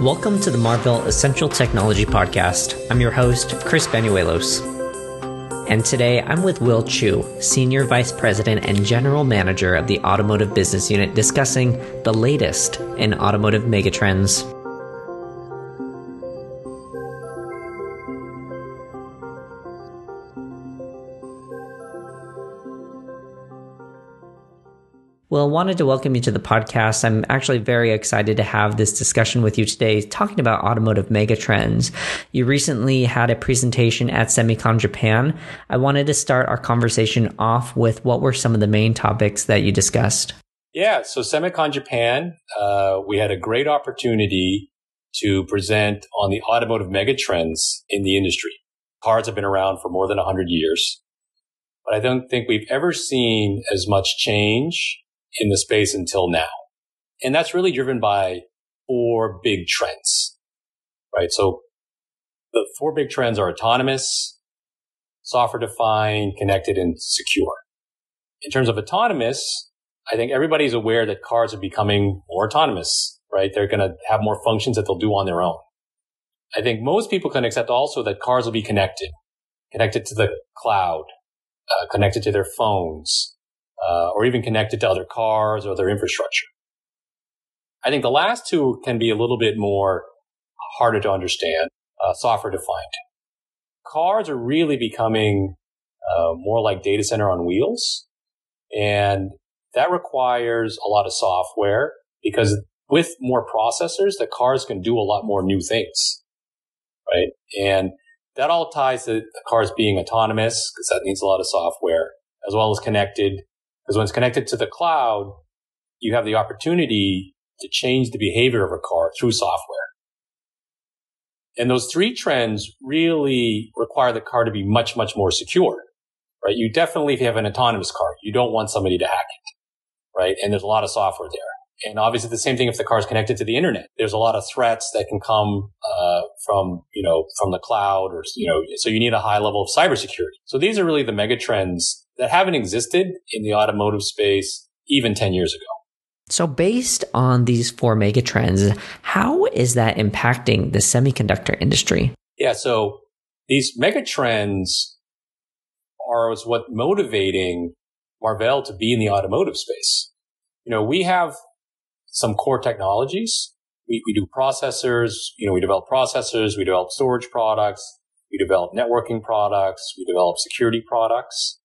Welcome to the Marvell Essential Technology Podcast. I'm your host, Chris Banuelos. And today I'm with Will Chu, Senior Vice President and General Manager of the Automotive Business Unit, discussing the latest in automotive megatrends. Well, wanted to welcome you to the podcast. I'm actually very excited to have this discussion with you today, talking about automotive megatrends. You recently had a presentation at Semicon Japan. I wanted to start our conversation off with what were some of the main topics that you discussed. Yeah, so Semicon Japan, uh, we had a great opportunity to present on the automotive megatrends in the industry. Cars have been around for more than 100 years, but I don't think we've ever seen as much change in the space until now. And that's really driven by four big trends, right? So the four big trends are autonomous, software defined, connected, and secure. In terms of autonomous, I think everybody's aware that cars are becoming more autonomous, right? They're going to have more functions that they'll do on their own. I think most people can accept also that cars will be connected, connected to the cloud, uh, connected to their phones, uh, or even connected to other cars or other infrastructure. I think the last two can be a little bit more harder to understand, uh, software defined. Cars are really becoming uh, more like data center on wheels. And that requires a lot of software because with more processors, the cars can do a lot more new things. Right. And that all ties to the cars being autonomous because that needs a lot of software as well as connected because when it's connected to the cloud, you have the opportunity to change the behavior of a car through software. And those three trends really require the car to be much, much more secure, right? You definitely, if you have an autonomous car, you don't want somebody to hack it, right? And there's a lot of software there. And obviously the same thing if the car is connected to the internet. There's a lot of threats that can come uh, from, you know, from the cloud or, you know, so you need a high level of cybersecurity. So these are really the mega trends that haven't existed in the automotive space even 10 years ago. So, based on these four megatrends, how is that impacting the semiconductor industry? Yeah, so these megatrends are what motivating Marvell to be in the automotive space. You know, we have some core technologies. We, we do processors, you know, we develop processors, we develop storage products, we develop networking products, we develop security products.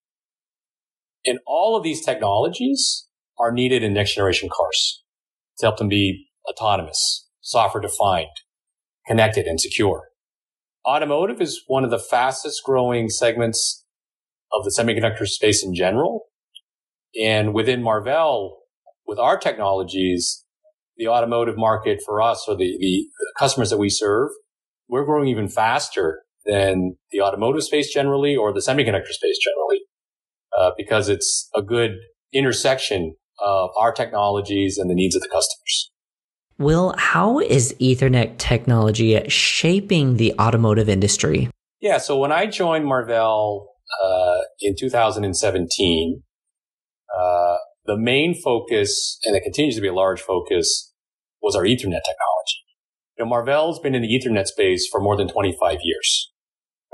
And all of these technologies are needed in next generation cars to help them be autonomous, software defined, connected and secure. Automotive is one of the fastest growing segments of the semiconductor space in general. And within Marvell, with our technologies, the automotive market for us or the, the customers that we serve, we're growing even faster than the automotive space generally or the semiconductor space generally uh, because it's a good intersection of our technologies and the needs of the customers. Will, how is Ethernet technology shaping the automotive industry? Yeah, so when I joined Marvell uh, in 2017, uh, the main focus, and it continues to be a large focus, was our Ethernet technology. You know, Marvell's been in the Ethernet space for more than 25 years,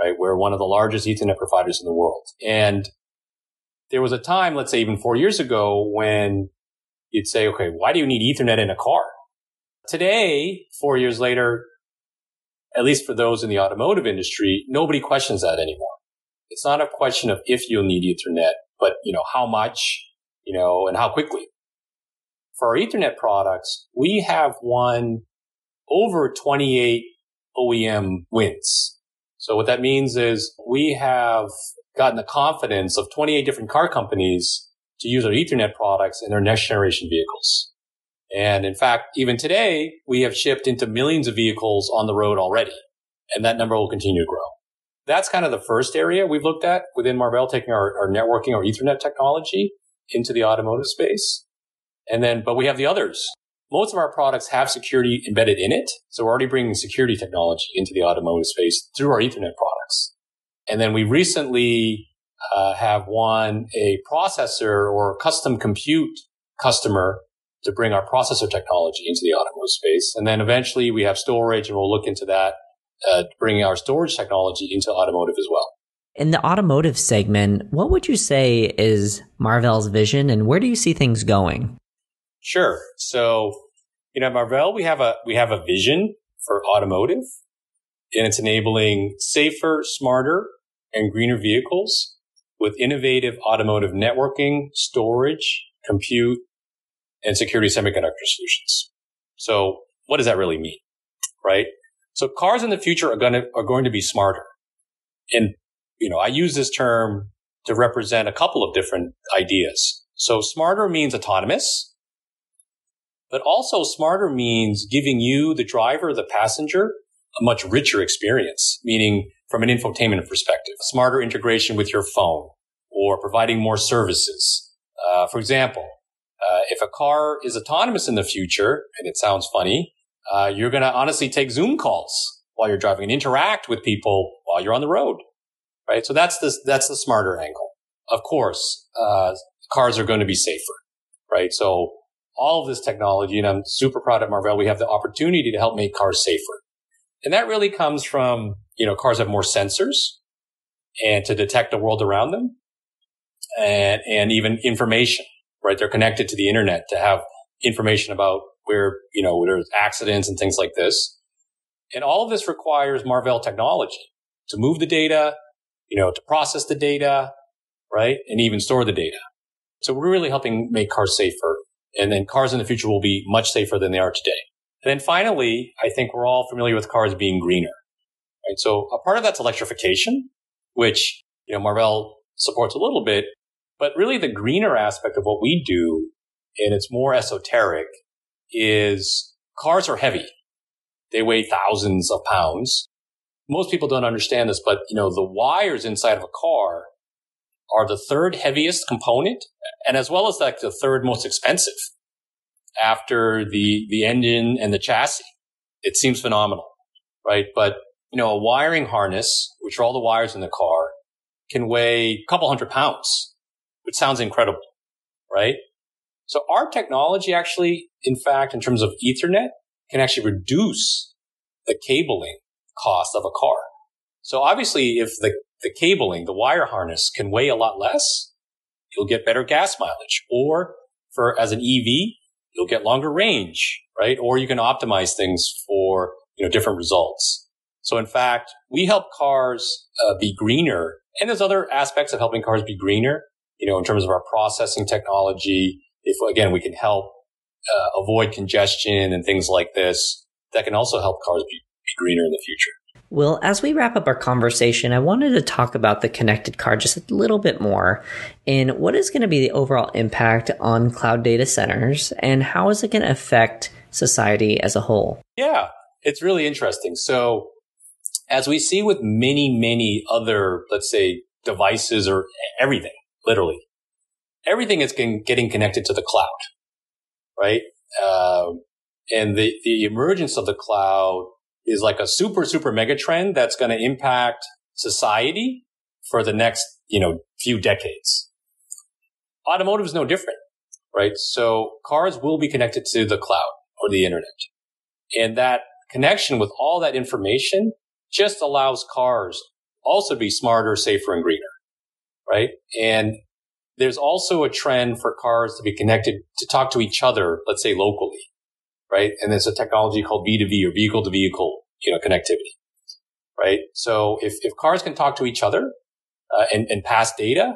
right? We're one of the largest Ethernet providers in the world. And there was a time, let's say even four years ago, when you'd say, okay, why do you need Ethernet in a car? Today, four years later, at least for those in the automotive industry, nobody questions that anymore. It's not a question of if you'll need Ethernet, but you know, how much, you know, and how quickly. For our Ethernet products, we have won over 28 OEM wins. So what that means is we have gotten the confidence of 28 different car companies to use our Ethernet products in their next generation vehicles. And in fact, even today, we have shipped into millions of vehicles on the road already. And that number will continue to grow. That's kind of the first area we've looked at within Marvell, taking our, our networking or Ethernet technology into the automotive space. And then, but we have the others. Most of our products have security embedded in it. So we're already bringing security technology into the automotive space through our Ethernet products. And then we recently uh, have won a processor or custom compute customer to bring our processor technology into the automotive space. And then eventually we have storage and we'll look into that, uh, bringing our storage technology into automotive as well. In the automotive segment, what would you say is Marvell's vision and where do you see things going? Sure. So, you know, Marvell, we have a, we have a vision for automotive and it's enabling safer, smarter, and greener vehicles with innovative automotive networking, storage, compute, and security semiconductor solutions. So what does that really mean? Right? So cars in the future are going to, are going to be smarter. And, you know, I use this term to represent a couple of different ideas. So smarter means autonomous, but also smarter means giving you, the driver, the passenger, a much richer experience, meaning from an infotainment perspective, smarter integration with your phone or providing more services. Uh, for example, uh, if a car is autonomous in the future, and it sounds funny, uh, you're going to honestly take Zoom calls while you're driving and interact with people while you're on the road, right? So that's the that's the smarter angle. Of course, uh, cars are going to be safer, right? So all of this technology, and I'm super proud of Marvell, we have the opportunity to help make cars safer. And that really comes from, you know, cars have more sensors and to detect the world around them and, and even information, right? They're connected to the internet to have information about where, you know, there's accidents and things like this. And all of this requires Marvell technology to move the data, you know, to process the data, right? And even store the data. So we're really helping make cars safer. And then cars in the future will be much safer than they are today. And then finally, I think we're all familiar with cars being greener. Right? So a part of that's electrification, which, you know, Marvell supports a little bit, but really the greener aspect of what we do, and it's more esoteric, is cars are heavy. They weigh thousands of pounds. Most people don't understand this, but you know, the wires inside of a car are the third heaviest component and as well as like the third most expensive after the, the engine and the chassis. It seems phenomenal, right? But, you know, a wiring harness, which are all the wires in the car, can weigh a couple hundred pounds, which sounds incredible, right? So our technology actually, in fact, in terms of Ethernet, can actually reduce the cabling cost of a car. So obviously, if the, the cabling, the wire harness can weigh a lot less, you'll get better gas mileage. Or for as an EV, you'll get longer range, right? Or you can optimize things for, you know, different results. So in fact, we help cars uh, be greener. And there's other aspects of helping cars be greener, you know, in terms of our processing technology. If again, we can help uh, avoid congestion and things like this, that can also help cars be, be greener in the future. Well, as we wrap up our conversation, I wanted to talk about the connected car just a little bit more and what is going to be the overall impact on cloud data centers and how is it going to affect society as a whole? Yeah, it's really interesting. So, as we see with many, many other, let's say, devices or everything, literally, everything is getting connected to the cloud, right? Uh, and the, the emergence of the cloud is like a super, super mega trend that's going to impact society for the next, you know, few decades. Automotive is no different, right? So cars will be connected to the cloud or the internet. And that connection with all that information just allows cars also to be smarter, safer, and greener, right? And there's also a trend for cars to be connected to talk to each other, let's say locally right? And there's a technology called V2V or vehicle to vehicle, you know, connectivity, right? So if, if cars can talk to each other uh, and, and pass data,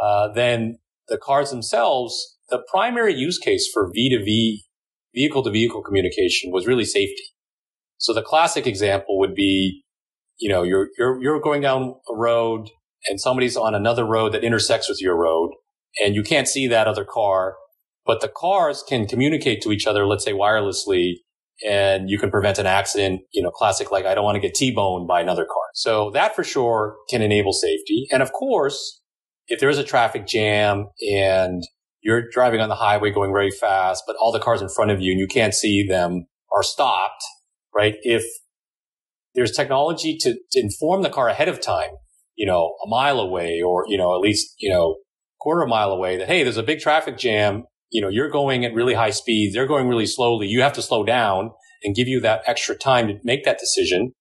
uh, then the cars themselves, the primary use case for V2V vehicle to vehicle communication was really safety. So the classic example would be, you know, you're, you're, you're going down a road and somebody's on another road that intersects with your road and you can't see that other car but the cars can communicate to each other, let's say wirelessly, and you can prevent an accident, you know, classic, like I don't want to get T-boned by another car. So that for sure can enable safety. And of course, if there's a traffic jam and you're driving on the highway going very fast, but all the cars in front of you and you can't see them are stopped, right? If there's technology to, to inform the car ahead of time, you know, a mile away or, you know, at least, you know, quarter mile away that, hey, there's a big traffic jam you know, you're going at really high speeds. They're going really slowly. You have to slow down and give you that extra time to make that decision.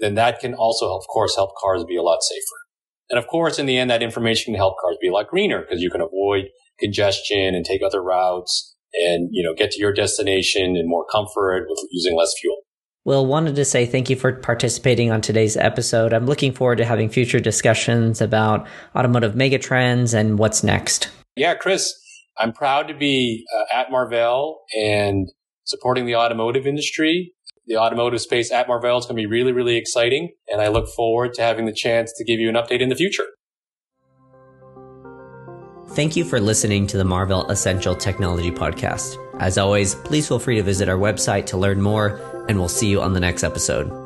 Then that can also, of course, help cars be a lot safer. And of course, in the end, that information can help cars be a lot greener because you can avoid congestion and take other routes and, you know, get to your destination in more comfort with using less fuel. Well, wanted to say thank you for participating on today's episode. I'm looking forward to having future discussions about automotive megatrends and what's next. Yeah, Chris, I'm proud to be uh, at Marvell and supporting the automotive industry. The automotive space at Marvell is going to be really, really exciting. And I look forward to having the chance to give you an update in the future. Thank you for listening to the Marvell Essential Technology Podcast. As always, please feel free to visit our website to learn more, and we'll see you on the next episode.